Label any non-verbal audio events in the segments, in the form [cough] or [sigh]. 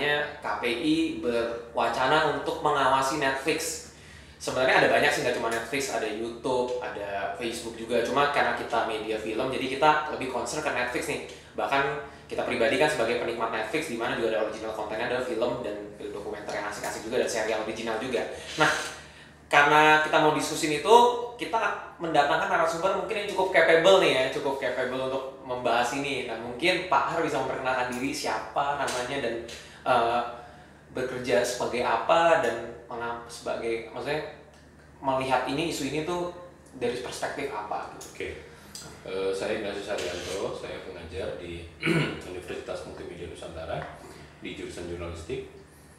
katanya KPI berwacana untuk mengawasi Netflix. Sebenarnya ada banyak sih nggak cuma Netflix, ada YouTube, ada Facebook juga. Cuma karena kita media film, jadi kita lebih concern ke Netflix nih. Bahkan kita pribadi kan sebagai penikmat Netflix, di mana juga ada original kontennya, ada film dan dokumenter yang asik-asik juga, dan serial original juga. Nah, karena kita mau diskusin itu kita mendatangkan narasumber mungkin yang cukup capable nih ya cukup capable untuk membahas ini nah mungkin Pak Har bisa memperkenalkan diri siapa namanya dan uh, bekerja sebagai apa dan sebagai maksudnya melihat ini isu ini tuh dari perspektif apa gitu. Oke. Okay. Uh, saya Ignatius Arianto, saya pengajar di [clears throat] Universitas Multimedia Nusantara di jurusan jurnalistik.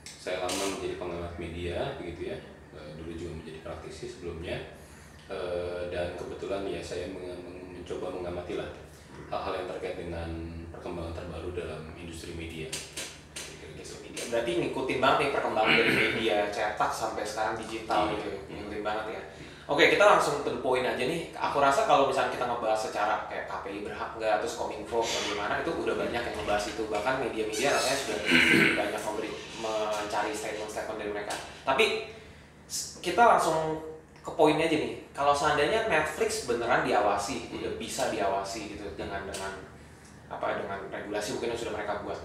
Saya lama menjadi pengamat media begitu ya Eh, dulu juga menjadi praktisi sebelumnya uh, dan kebetulan ya saya mencoba mengamati lah hal-hal yang terkait dengan perkembangan terbaru dalam industri media. Berarti ngikutin banget nih perkembangan dari [clears throat] media cetak sampai sekarang digital iya. gitu, ya. ngikutin banget ya. Oke, kita langsung to the point aja nih. Aku rasa kalau misalnya kita ngebahas secara kayak KPI berhak nggak, terus Kominfo bagaimana, itu udah banyak yang ngebahas itu. Bahkan media-media rasanya sudah [clears throat] banyak memberi mencari statement-statement dari mereka. Tapi kita langsung ke poinnya aja nih. Kalau seandainya Netflix beneran diawasi, hmm. udah bisa diawasi gitu dengan dengan apa dengan regulasi mungkin yang sudah mereka buat.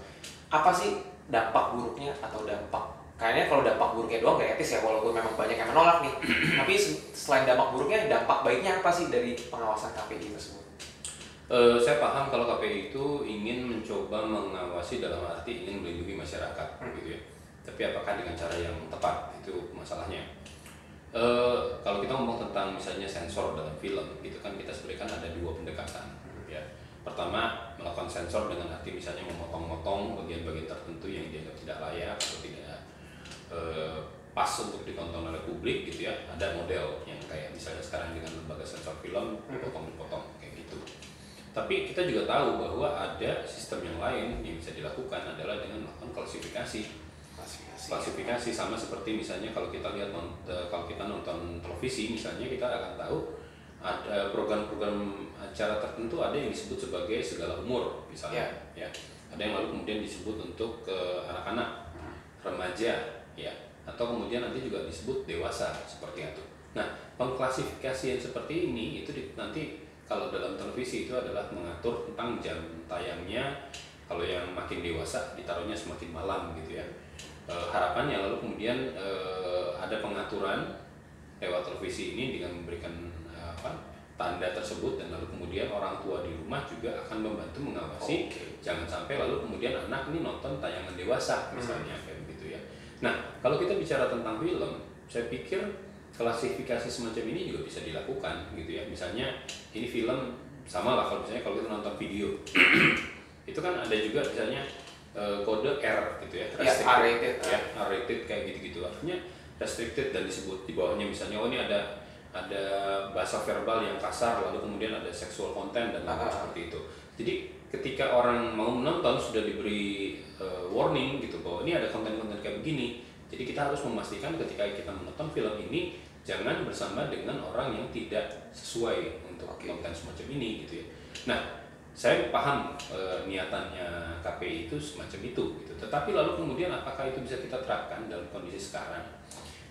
Apa sih dampak buruknya atau dampak kayaknya kalau dampak buruknya doang gak etis ya walaupun memang banyak yang menolak nih. [clears throat] Tapi selain dampak buruknya, dampak baiknya apa sih dari pengawasan KPI tersebut? Uh, saya paham kalau KPI itu ingin mencoba mengawasi dalam arti ingin melindungi masyarakat, hmm. gitu ya. Tapi apakah dengan cara yang tepat itu masalahnya? Uh, kalau kita ngomong tentang misalnya sensor dalam film gitu kan kita sebenarnya kan ada dua pendekatan pertama melakukan sensor dengan arti misalnya memotong-motong bagian-bagian tertentu yang dianggap tidak layak atau tidak uh, pas untuk ditonton oleh publik gitu ya. Ada model yang kayak misalnya sekarang dengan lembaga sensor film dipotong-potong kayak gitu. Tapi kita juga tahu bahwa ada sistem yang lain yang bisa dilakukan adalah dengan melakukan klasifikasi. Klasifikasi. Sama seperti misalnya kalau kita lihat eh, kalau kita nonton televisi misalnya kita akan tahu ada program-program acara tertentu ada yang disebut sebagai segala umur misalnya yeah. ya. Ada yang lalu kemudian disebut untuk ke anak-anak remaja ya. Atau kemudian nanti juga disebut dewasa seperti itu. Nah pengklasifikasian seperti ini itu di, nanti kalau dalam televisi itu adalah mengatur tentang jam tayangnya. Kalau yang makin dewasa ditaruhnya semakin malam gitu ya. E, harapannya lalu kemudian e, ada pengaturan lewat televisi ini dengan memberikan e, apa tanda tersebut dan lalu kemudian orang tua di rumah juga akan membantu mengawasi okay. jangan sampai lalu kemudian anak ini nonton tayangan dewasa misalnya hmm. kayak begitu ya. Nah kalau kita bicara tentang film, saya pikir klasifikasi semacam ini juga bisa dilakukan gitu ya. Misalnya ini film sama lah kalau misalnya kalau kita nonton video [clears throat] itu kan ada juga misalnya uh, kode R gitu ya, ya restricted, ya, R rated kayak gitu-gitu artinya restricted dan disebut di bawahnya misalnya oh ini ada ada bahasa verbal yang kasar lalu kemudian ada seksual konten dan lain-lain seperti itu jadi ketika orang mau menonton sudah diberi uh, warning gitu bahwa ini ada konten-konten kayak begini jadi kita harus memastikan ketika kita menonton film ini jangan bersama dengan orang yang tidak sesuai untuk okay. konten semacam ini gitu ya nah saya paham e, niatannya KPI itu semacam itu gitu. Tetapi lalu kemudian apakah itu bisa kita terapkan dalam kondisi sekarang?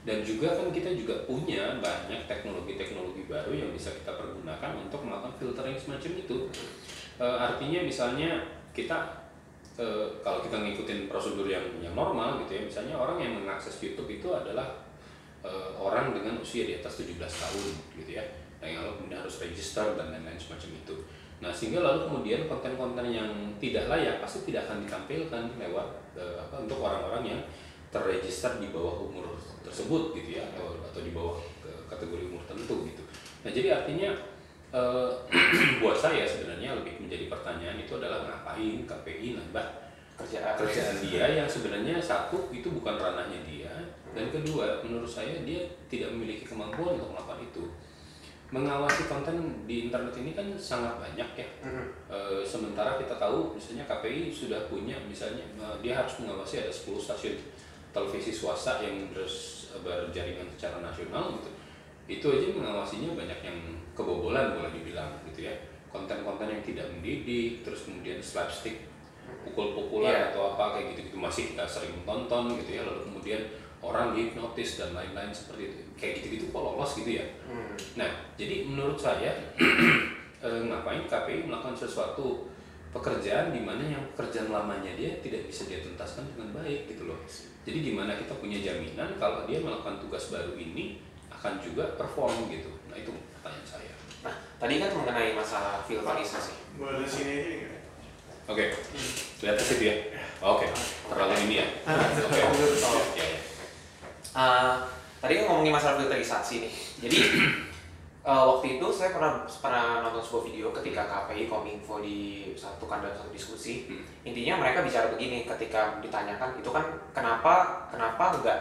Dan juga kan kita juga punya banyak teknologi-teknologi baru yang bisa kita pergunakan untuk melakukan filtering semacam itu. E, artinya misalnya kita e, kalau kita ngikutin prosedur yang yang normal gitu ya, misalnya orang yang mengakses YouTube itu adalah e, orang dengan usia di atas 17 tahun gitu ya. Nah, yang lalu kemudian harus register dan lain-lain semacam itu. Nah sehingga lalu kemudian konten-konten yang tidak layak pasti tidak akan ditampilkan lewat uh, apa untuk orang-orang yang terregister di bawah umur tersebut gitu ya atau, atau di bawah kategori umur tertentu gitu. Nah jadi artinya uh, [clears throat] buat saya sebenarnya lebih menjadi pertanyaan itu adalah ngapain KPI nambah kerjaan kerjaan dia yang sebenarnya satu itu bukan ranahnya dia dan kedua menurut saya dia tidak memiliki kemampuan untuk melakukan itu mengawasi konten di internet ini kan sangat banyak ya. Mhm. E, sementara kita tahu misalnya KPI sudah punya misalnya e, dia harus mengawasi ada 10 stasiun televisi swasta yang terus berjaringan secara nasional gitu. Itu aja mengawasinya banyak yang kebobolan boleh dibilang gitu ya. Konten-konten yang tidak mendidik, terus kemudian slapstick, pukul-pukulan Iya. atau apa kayak gitu-gitu masih kita sering tonton gitu ya. Lalu kemudian orang dihipnotis dan lain-lain seperti itu. Kayak gitu-gitu kok lolos gitu ya. Hmm. Nah, jadi menurut saya [clears throat] eh, ngapain KPI melakukan sesuatu pekerjaan di mana yang pekerjaan lamanya dia tidak bisa dia tuntaskan dengan baik gitu loh. Jadi gimana kita punya jaminan kalau dia melakukan tugas baru ini akan juga perform gitu. Nah, itu pertanyaan saya. Nah, tadi kan mengenai masalah filterisasi. Boleh sini aja? Oke. Lihat ke situ ya. Oke. Terlalu ini ya. Oke. Ya, ya. Uh, tadi kan ngomongin masalah filterisasi nih. Jadi uh, waktu itu saya pernah pernah nonton sebuah video ketika KPI Kominfo disatukan dalam satu diskusi. Hmm. Intinya mereka bicara begini ketika ditanyakan itu kan kenapa kenapa nggak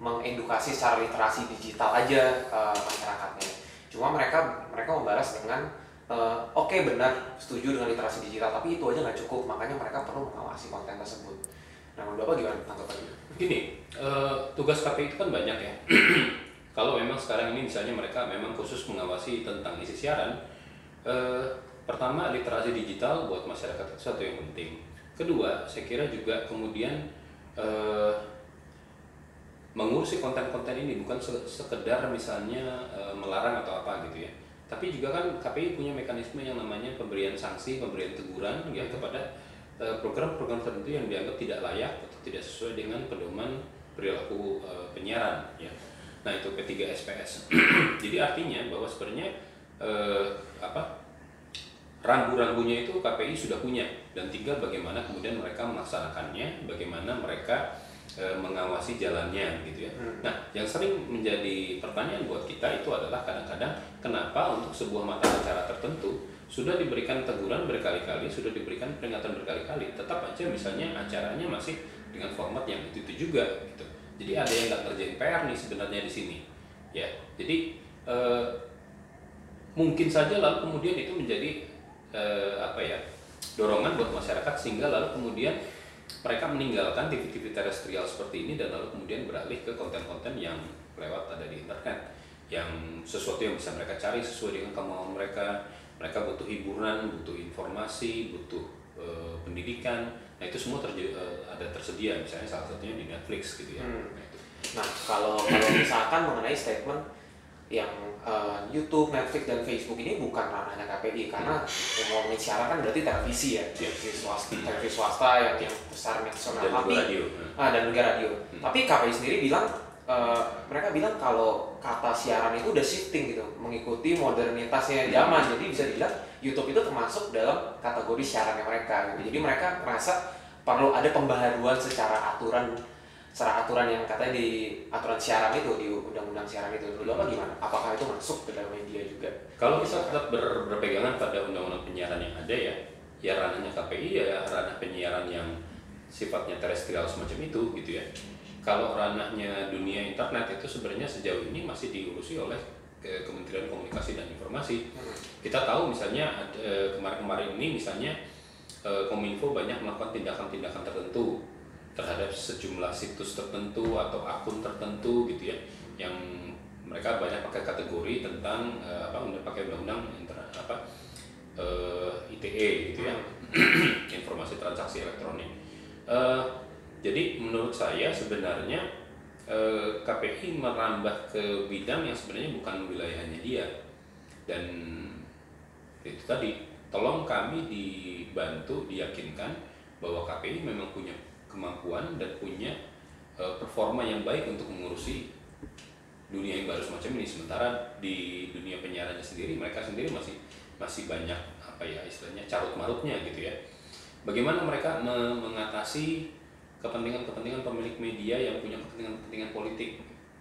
mengedukasi secara literasi digital aja uh, masyarakatnya. Cuma mereka mereka membalas dengan uh, oke benar setuju dengan literasi digital tapi itu aja nggak cukup makanya mereka perlu mengawasi konten tersebut. Nah, menurut Bapak gimana tanggapannya? Gini, eh, tugas KPI itu kan banyak ya. [clears throat] Kalau memang sekarang ini misalnya mereka memang khusus mengawasi tentang isi siaran, eh, pertama literasi digital buat masyarakat itu satu yang penting. Kedua, saya kira juga kemudian eh, mengurusi konten-konten ini bukan se- sekedar misalnya eh, melarang atau apa gitu ya. Tapi juga kan KPI punya mekanisme yang namanya pemberian sanksi, pemberian teguran ya kepada eh, program-program tertentu yang dianggap tidak layak atau tidak sesuai dengan pedoman perilaku eh, penyiaran ya. Nah, itu P3 SPS. [clears throat] Jadi artinya bahwa sebenarnya eh, apa? rambu-rambunya itu KPI sudah punya dan tinggal bagaimana kemudian mereka melaksanakannya, bagaimana mereka eh, mengawasi jalannya gitu ya. Hmm. Nah, yang sering menjadi pertanyaan buat kita itu adalah kadang-kadang kenapa untuk sebuah mata acara tertentu sudah diberikan teguran berkali-kali, sudah diberikan peringatan berkali-kali, tetap aja misalnya acaranya masih dengan format yang itu itu juga gitu. Jadi ada yang nggak ngerjain PR nih sebenarnya di sini, ya. Jadi eh, mungkin saja lalu kemudian itu menjadi eh, apa ya dorongan buat masyarakat sehingga lalu kemudian mereka meninggalkan TV-TV terestrial seperti ini dan lalu kemudian beralih ke konten-konten yang lewat ada di internet. Yang sesuatu yang bisa mereka cari sesuai dengan kemauan mereka. Mereka butuh hiburan butuh informasi butuh eh, pendidikan nah itu semua terje- eh, ada tersedia misalnya salah satunya di Netflix gitu ya Hmm. Nah, itu. Nah, kalau kalau misalkan mengenai statement yang eh, YouTube, Netflix dan Facebook ini bukan ranahnya KPI karena yang ngomongin siaran kan berarti televisi ya, Iya. televisi swasta, televisi swasta yang yang besar nasional. dan Tapi radio ah, dan juga radio. Hmm. Tapi KPI sendiri bilang eh, mereka bilang kalau kata siaran itu udah shifting gitu, mengikuti modernitasnya zaman. Jadi bisa dibilang YouTube itu termasuk dalam kategori siarannya mereka. Gitu. Jadi mereka merasa perlu ada pembaharuan secara aturan secara aturan yang katanya di aturan siaran itu di undang-undang siaran itu dulu apa gimana? Apakah itu masuk ke dalam media juga? Kalau kita tetap ber- berpegangan pada undang-undang penyiaran yang ada ya, ya ranahnya KPI ya ranah penyiaran yang sifatnya terestrial semacam itu gitu ya. Kalau ranahnya dunia internet itu sebenarnya sejauh ini masih diurusi oleh ke- Kementerian Komunikasi dan Informasi. Kita tahu misalnya kemarin-kemarin ini misalnya Kominfo banyak melakukan tindakan-tindakan tertentu terhadap sejumlah situs tertentu atau akun tertentu gitu ya yang mereka banyak pakai kategori tentang eh, apa pakai undang-undang apa eh, ITE gitu ya [clears throat] informasi transaksi elektronik. Eh, jadi menurut saya sebenarnya eh, KPI merambah ke bidang yang sebenarnya bukan wilayahnya dia. Dan itu tadi tolong kami dibantu diyakinkan bahwa KPI memang punya kemampuan dan punya eh, performa yang baik untuk mengurusi dunia yang baru semacam ini. Sementara di dunia penyiarannya sendiri mereka sendiri masih masih banyak apa ya istilahnya carut marutnya gitu ya. Bagaimana mereka me- mengatasi kepentingan-kepentingan pemilik media yang punya kepentingan-kepentingan politik?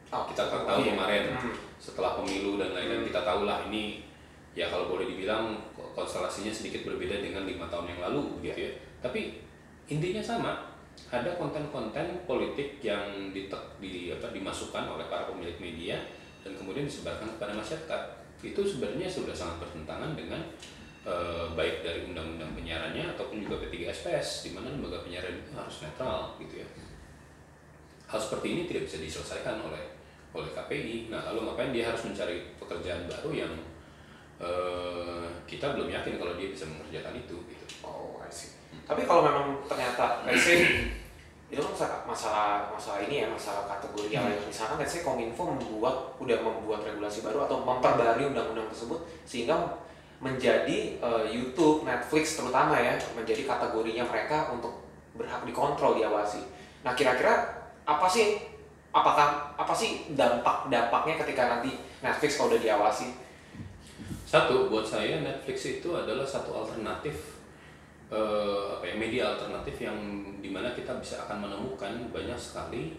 Oh, kita kan tahu iya. kemarin Hmm. setelah pemilu dan lain-lain kita tahulah ini ya kalau boleh dibilang ko- konstelasinya sedikit berbeda dengan lima tahun yang lalu gitu ya tapi intinya sama ada konten-konten politik yang ditek, di apa dimasukkan oleh para pemilik media dan kemudian disebarkan kepada masyarakat itu sebenarnya sudah sangat bertentangan dengan eh, baik dari undang-undang penyiarannya ataupun juga P3SPS di mana lembaga penyiaran itu harus netral gitu ya. Hal seperti ini tidak bisa diselesaikan oleh oleh KPI. Nah, lalu ngapain dia harus mencari pekerjaan baru yang eh, kita belum yakin kalau dia bisa mengerjakan itu gitu. Oh, I see. Tapi kalau memang ternyata, let's say, [clears throat] itu kan masalah, masalah masalah ini ya, masalah kategori yang lain. Misalkan let's say Kominfo membuat, udah membuat regulasi baru atau memperbarui undang-undang tersebut sehingga menjadi eh, YouTube, Netflix terutama ya, menjadi kategorinya mereka untuk berhak dikontrol, diawasi. Nah, kira-kira apa sih apakah apa sih dampak dampaknya ketika nanti Netflix kalau udah diawasi Satu, buat saya Netflix itu adalah satu alternatif eh, apa ya media alternatif yang di mana kita bisa akan menemukan banyak sekali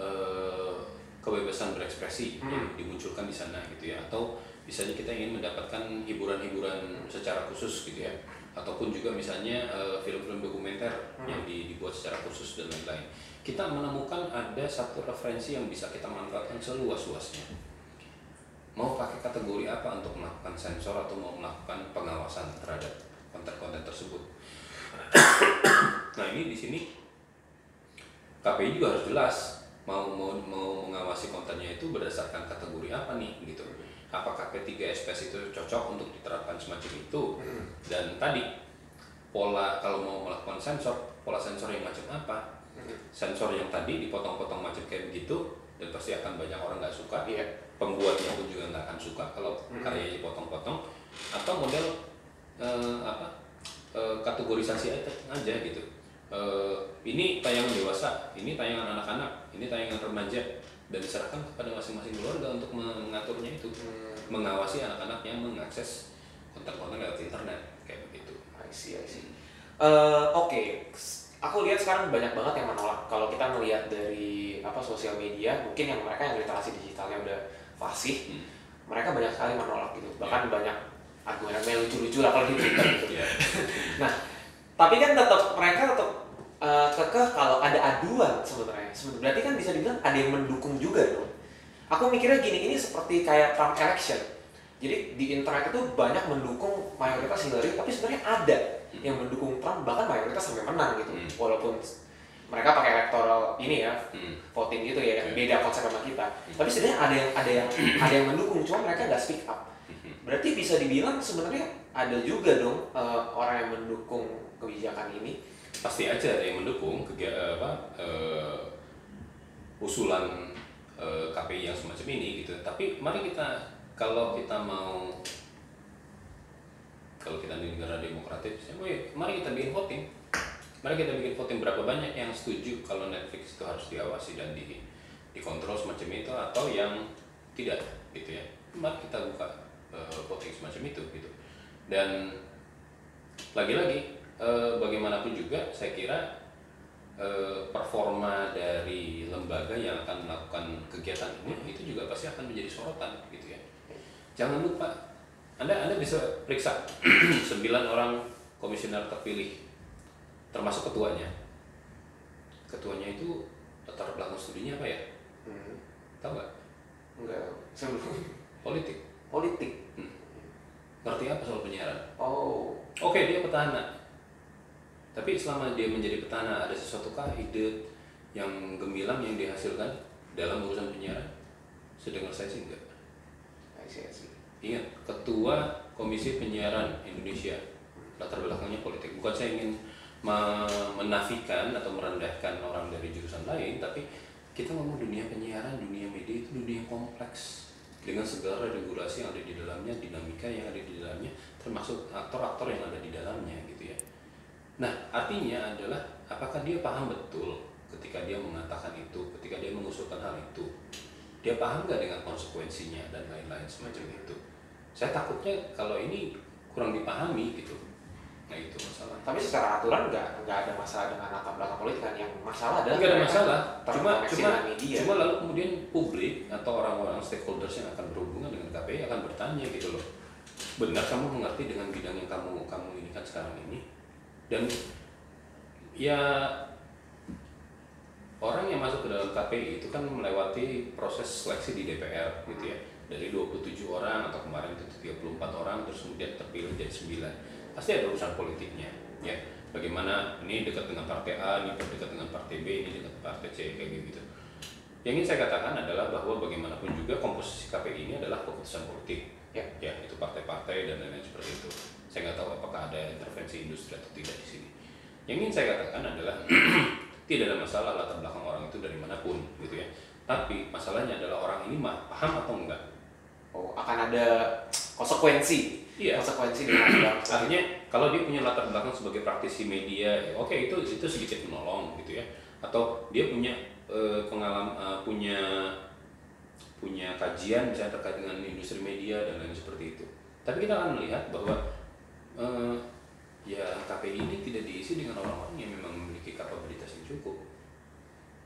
eh, kebebasan berekspresi Hmm. yang dimunculkan di sana gitu ya atau misalnya kita ingin mendapatkan hiburan-hiburan secara khusus gitu ya ataupun juga misalnya eh, film-film dokumenter Hmm. yang di- dibuat secara khusus dan lain-lain kita menemukan ada satu referensi yang bisa kita manfaatkan seluas-luasnya mau pakai kategori apa untuk melakukan sensor atau mau melakukan pengawasan terhadap konten-konten tersebut. [coughs] nah ini di sini KPI juga harus jelas mau mau mau mengawasi kontennya itu berdasarkan kategori apa nih gitu. Apakah P3 SPS itu cocok untuk diterapkan semacam itu? Dan tadi pola kalau mau melakukan sensor, pola sensor yang macam apa? Sensor yang tadi dipotong-potong macam kayak begitu dan pasti akan banyak orang nggak suka Iya. Pembuatnya pun juga nggak akan suka kalau Hmm. karyanya dipotong-potong atau model eh, apa eh, kategorisasi aja, gitu Eh, ini tayangan dewasa ini tayangan anak-anak ini tayangan remaja dan diserahkan kepada masing-masing keluarga untuk mengaturnya itu Hmm, mengawasi anak-anak yang mengakses konten-konten lewat internet kayak begitu I see, I see. Eh, Oke, aku lihat sekarang banyak banget yang menolak. Kalau kita melihat dari apa sosial media, mungkin yang mereka yang literasi digitalnya udah fasih, Hmm. mereka banyak sekali menolak gitu. Bahkan banyak argumen-argumen lucu-lucu lah kalau di Twitter gitu. [laughs] ya [laughs] Nah, tapi kan tetap mereka tetap eh, kekeh kalau ada aduan sebenarnya. Sebenarnya berarti kan bisa dibilang ada yang mendukung juga dong. Aku mikirnya gini, ini seperti kayak Trump election. Jadi di internet itu banyak mendukung mayoritas Hillary, tapi sebenarnya ada yang mendukung Trump bahkan mayoritas sampai menang gitu. Hmm. Walaupun mereka pakai electoral ini ya, Hmm. voting gitu ya, Iya. beda konsep sama kita. Tapi sebenarnya ada yang ada yang ada yang mendukung, cuma mereka nggak speak up. Berarti bisa dibilang sebenarnya ada juga dong eh, orang yang mendukung kebijakan ini. pasti aja ada yang mendukung kegia- apa eh, usulan eh, KPI yang semacam ini gitu. Tapi mari kita kalau kita mau kalau kita di negara demokratis, ya, mari kita bikin voting. Mari kita bikin voting berapa banyak yang setuju kalau Netflix itu harus diawasi dan di dikontrol semacam itu atau yang tidak gitu ya. Mari kita buka eh, voting semacam itu gitu. Dan lagi-lagi eh, bagaimanapun juga saya kira eh, performa dari lembaga yang akan melakukan kegiatan ini itu juga pasti akan menjadi sorotan gitu ya jangan lupa anda anda bisa periksa [clears throat] sembilan orang komisioner terpilih termasuk ketuanya ketuanya itu latar belakang studinya apa ya Hmm, tahu nggak enggak sebelum politik politik. ngerti apa soal penyiaran Oh, Oke, dia petahana. Tapi selama dia menjadi petahana, ada sesuatu kah ide yang gemilang yang dihasilkan dalam urusan penyiaran? Sedengar saya sih enggak. I see, I see. Ingat, Ketua Komisi Penyiaran Indonesia, latar belakangnya politik. Bukan saya ingin menafikan atau merendahkan orang dari jurusan lain, tapi kita ngomong dunia penyiaran, dunia media itu dunia kompleks dengan segala regulasi yang ada di dalamnya, dinamika yang ada di dalamnya, termasuk aktor-aktor yang ada di dalamnya gitu ya. Nah, artinya adalah apakah dia paham betul ketika dia mengatakan itu, ketika dia mengusulkan hal itu, dia paham nggak dengan konsekuensinya dan lain-lain semacam itu. Saya takutnya kalau ini kurang dipahami gitu. Nah itu masalah. Tapi secara aturan nggak nggak ada masalah dengan latar belakang politik kan. Yang masalah adalah Nggak ada masalah. Cuma cuma media. cuma lalu kemudian publik atau orang-orang stakeholders yang akan berhubungan dengan KPI akan bertanya gitu loh. Benar kamu mengerti dengan bidang yang kamu kamu ini kan sekarang ini dan ya orang yang masuk ke dalam KPI itu kan melewati proses seleksi di DPR gitu ya dari 27 orang atau kemarin itu 34 orang terus kemudian terpilih jadi 9 pasti ada urusan politiknya ya. Bagaimana ini dekat dengan partai A ini dekat dengan partai B ini dekat partai C kayak gitu yang ingin saya katakan adalah bahwa bagaimanapun juga komposisi KPI ini adalah keputusan politik Ya. ya itu partai-partai dan lain-lain seperti itu. Saya nggak tahu apakah ada intervensi industri atau tidak di sini. Yang ingin saya katakan adalah [clears throat] tidak ada masalah latar belakang orang itu dari mana pun gitu ya. Tapi masalahnya adalah orang ini mah paham atau enggak? Oh, akan ada konsekuensi. Iya. Konsekuensi dengan [clears throat] artinya kalau dia punya latar belakang sebagai praktisi media ya oke itu itu sedikit menolong gitu ya. Atau dia punya eh, pengalaman eh, punya punya kajian misalnya terkait dengan industri media dan lain seperti itu. Tapi kita akan melihat bahwa eh, ya KPI ini tidak diisi dengan orang-orang yang memang memiliki kapabilitas yang cukup.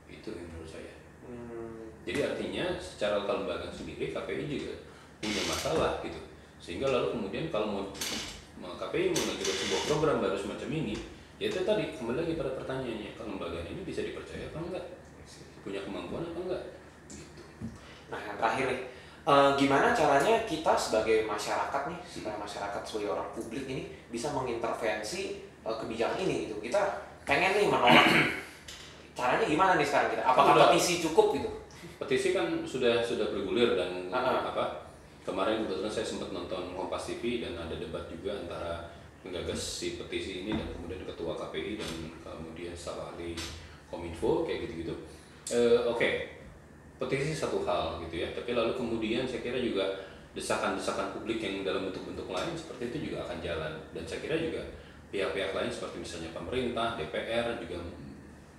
Itu yang menurut saya. Hmm, jadi artinya secara kelembagaan sendiri KPI juga punya masalah gitu. Sehingga lalu kemudian kalau mau KPI mau mengajukan sebuah program baru semacam ini, ya itu tadi kembali lagi pada pertanyaannya, kelembagaan ini bisa dipercaya apa enggak? Punya kemampuan apa enggak? Gitu. Nah, yang terakhir nih, eh, gimana caranya kita sebagai masyarakat nih, sebagai masyarakat sebagai orang publik ini bisa mengintervensi eh, kebijakan ini gitu. Kita pengen nih menolak. Caranya gimana nih sekarang kita? Apakah Udah. petisi cukup gitu? Petisi kan sudah sudah bergulir dan Ah, ah. apa? Kemarin kebetulan saya sempat nonton Kompas TV dan ada debat juga antara penggagas si petisi ini dan kemudian ketua KPI dan kemudian staf ahli Kominfo kayak gitu-gitu. Eh, Oke, petisi satu hal gitu ya. Tapi lalu kemudian saya kira juga desakan-desakan publik yang dalam bentuk-bentuk lain seperti itu juga akan jalan. Dan saya kira juga pihak-pihak lain seperti misalnya pemerintah, DPR juga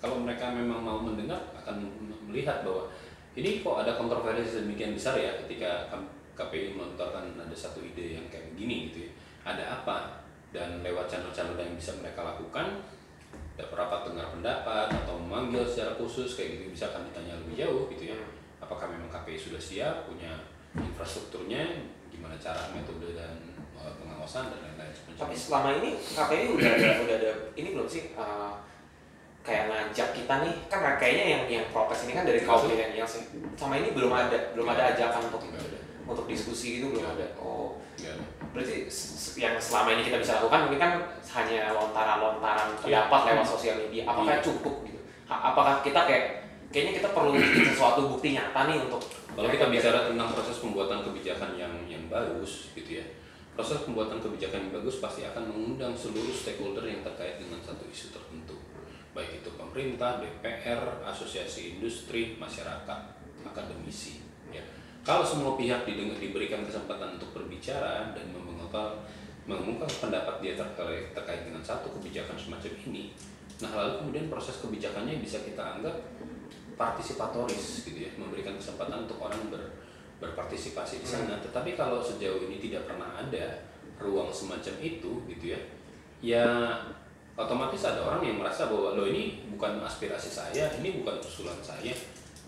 kalau mereka memang mau mendengar akan melihat bahwa ini kok ada kontroversi sedemikian besar ya ketika KPI melontarkan ada satu ide yang kayak begini gitu ya. Ada apa? Dan lewat channel-channel yang bisa mereka lakukan, ada rapat dengar pendapat atau memanggil secara khusus kayak gitu bisa akan ditanya lebih jauh gitu ya. Apakah memang KPI sudah siap punya infrastrukturnya, gimana cara metode dan uh, pengawasan dan lain-lain Tapi itu. selama ini KPI udah ada udah ada ini belum sih eh, kayak ngajak kita nih kan kayaknya yang yang protes ini kan dari kaum milenial sih. Sama ini belum ada belum ada ajakan untuk ada. Untuk diskusi gitu belum ada. Oh, Ya. berarti yang selama ini kita bisa lakukan mungkin kan hanya lontaran-lontaran Iya. pendapat lewat sosial media. Apakah Iya. cukup gitu? Apakah kita kayak kayaknya kita perlu sesuatu bukti nyata nih untuk Kalau kita bicara tentang proses pembuatan kebijakan yang yang bagus, gitu ya, proses pembuatan kebijakan yang bagus pasti akan mengundang seluruh stakeholder yang terkait dengan satu isu tertentu, baik itu pemerintah, DPR, asosiasi industri, masyarakat, akademisi. Kalau semua pihak didengar, diberikan kesempatan untuk berbicara dan mengungkap mengungkap pendapat dia terkait terkait dengan satu kebijakan semacam ini, nah lalu kemudian proses kebijakannya bisa kita anggap partisipatoris gitu ya memberikan kesempatan untuk orang ber, berpartisipasi di sana. Tetapi kalau sejauh ini tidak pernah ada ruang semacam itu gitu ya ya otomatis ada orang yang merasa bahwa lo ini bukan aspirasi saya ini bukan usulan saya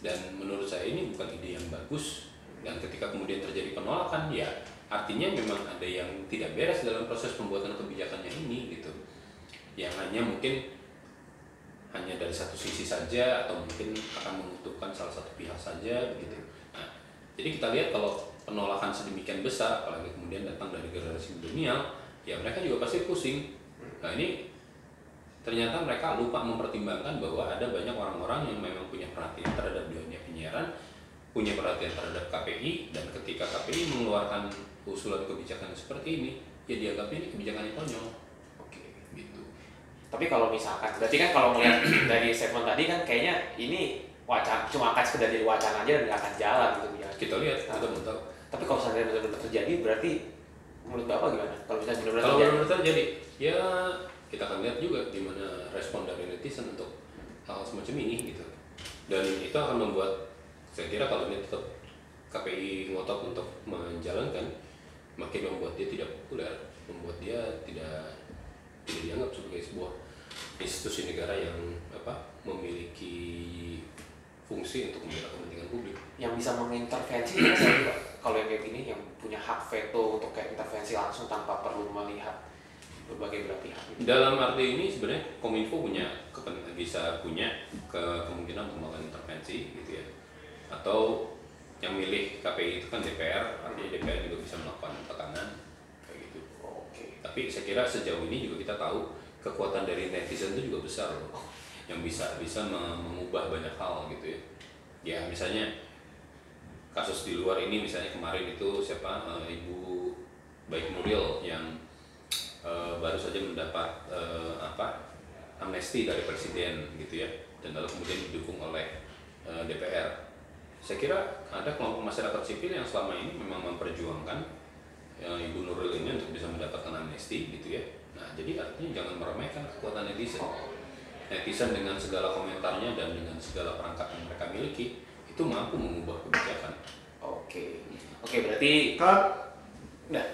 dan menurut saya ini bukan ide yang bagus dan ketika kemudian terjadi penolakan ya artinya memang ada yang tidak beres dalam proses pembuatan kebijakannya ini gitu yang hanya mungkin hanya dari satu sisi saja atau mungkin akan menguntungkan salah satu pihak saja begitu. Nah, jadi kita lihat kalau penolakan sedemikian besar, apalagi kemudian datang dari generasi milenial, ya mereka juga pasti pusing. Nah ini ternyata mereka lupa mempertimbangkan bahwa ada banyak orang-orang yang memang punya perhatian terhadap dunia penyiaran, punya perhatian terhadap KPI, dan ketika KPI mengeluarkan usulan kebijakan seperti ini, ya dianggap ini kebijakan yang konyol. Oke. Gitu. Tapi kalau misalkan, berarti kan kalau melihat [clears throat] dari statement tadi kan kayaknya ini wacana cuma akan sekedar jadi wacana aja dan nggak akan jalan gitu ya. Kita lihat, kita belum tahu. Tapi kalau misalnya benar-benar terjadi, berarti menurut bapak gimana? Kalau misalnya benar-benar Kalau terjadi, benar-benar terjadi, ya kita akan lihat juga gimana respon dari netizen untuk hal semacam ini gitu. Dan itu akan membuat saya kira kalau ini tetap KPI ngotot untuk menjalankan, makin membuat dia tidak populer, membuat dia tidak tidak dianggap sebagai sebuah institusi negara yang apa memiliki fungsi untuk membela kepentingan publik. yang bisa mengintervensi ya saya kalau yang kayak gini yang punya hak veto untuk kayak intervensi langsung tanpa perlu melihat berbagai belah pihak. gitu. Dalam arti ini sebenarnya Kominfo punya kepen- bisa punya ke kemungkinan untuk melakukan intervensi gitu ya. Atau yang milih KPI itu kan DPR, artinya DPR juga bisa melakukan tekanan kayak gitu. Oke. Tapi saya kira sejauh ini juga kita tahu kekuatan dari netizen itu juga besar loh, yang bisa bisa me- mengubah banyak hal gitu ya. Ya misalnya kasus di luar ini misalnya kemarin itu siapa eh, Ibu Baik Nuril yang eh, baru saja mendapat eh, apa amnesti dari presiden gitu ya dan lalu kemudian didukung oleh eh, DPR. Saya kira ada kelompok masyarakat sipil yang selama ini memang memperjuangkan eh, Ibu Nuril ini untuk bisa mendapatkan amnesti gitu ya. Nah jadi artinya jangan meremehkan kekuatan netizen. Netizen dengan segala komentarnya dan dengan segala perangkat yang mereka miliki itu mampu mengubah kebijakan. Oke. Oke, berarti Cut. udah.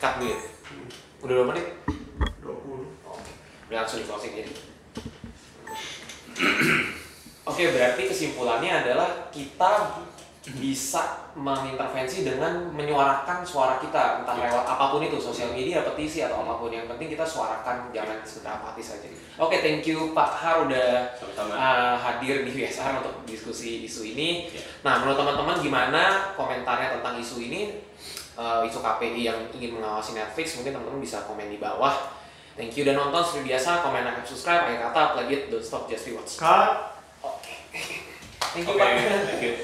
Cut dulu ya. Udah berapa menit? 20. Oke. Udah langsung di closing jadi. Oke, berarti kesimpulannya adalah kita bisa mengintervensi dengan menyuarakan suara kita entah Iya. lewat apa pun itu sosial media petisi atau apa pun yang penting kita suarakan jangan sekedar apatis saja oke thank you Pak Har udah Sama-sama. uh, hadir di BSR untuk diskusi isu ini Ya. nah menurut teman-teman gimana komentarnya tentang isu ini uh, isu KPI yang ingin mengawasi Netflix mungkin teman-teman bisa komen di bawah thank you dan nonton seperti biasa komen like subscribe akhir kata play it don't stop just be watch Cut. Oke thank you.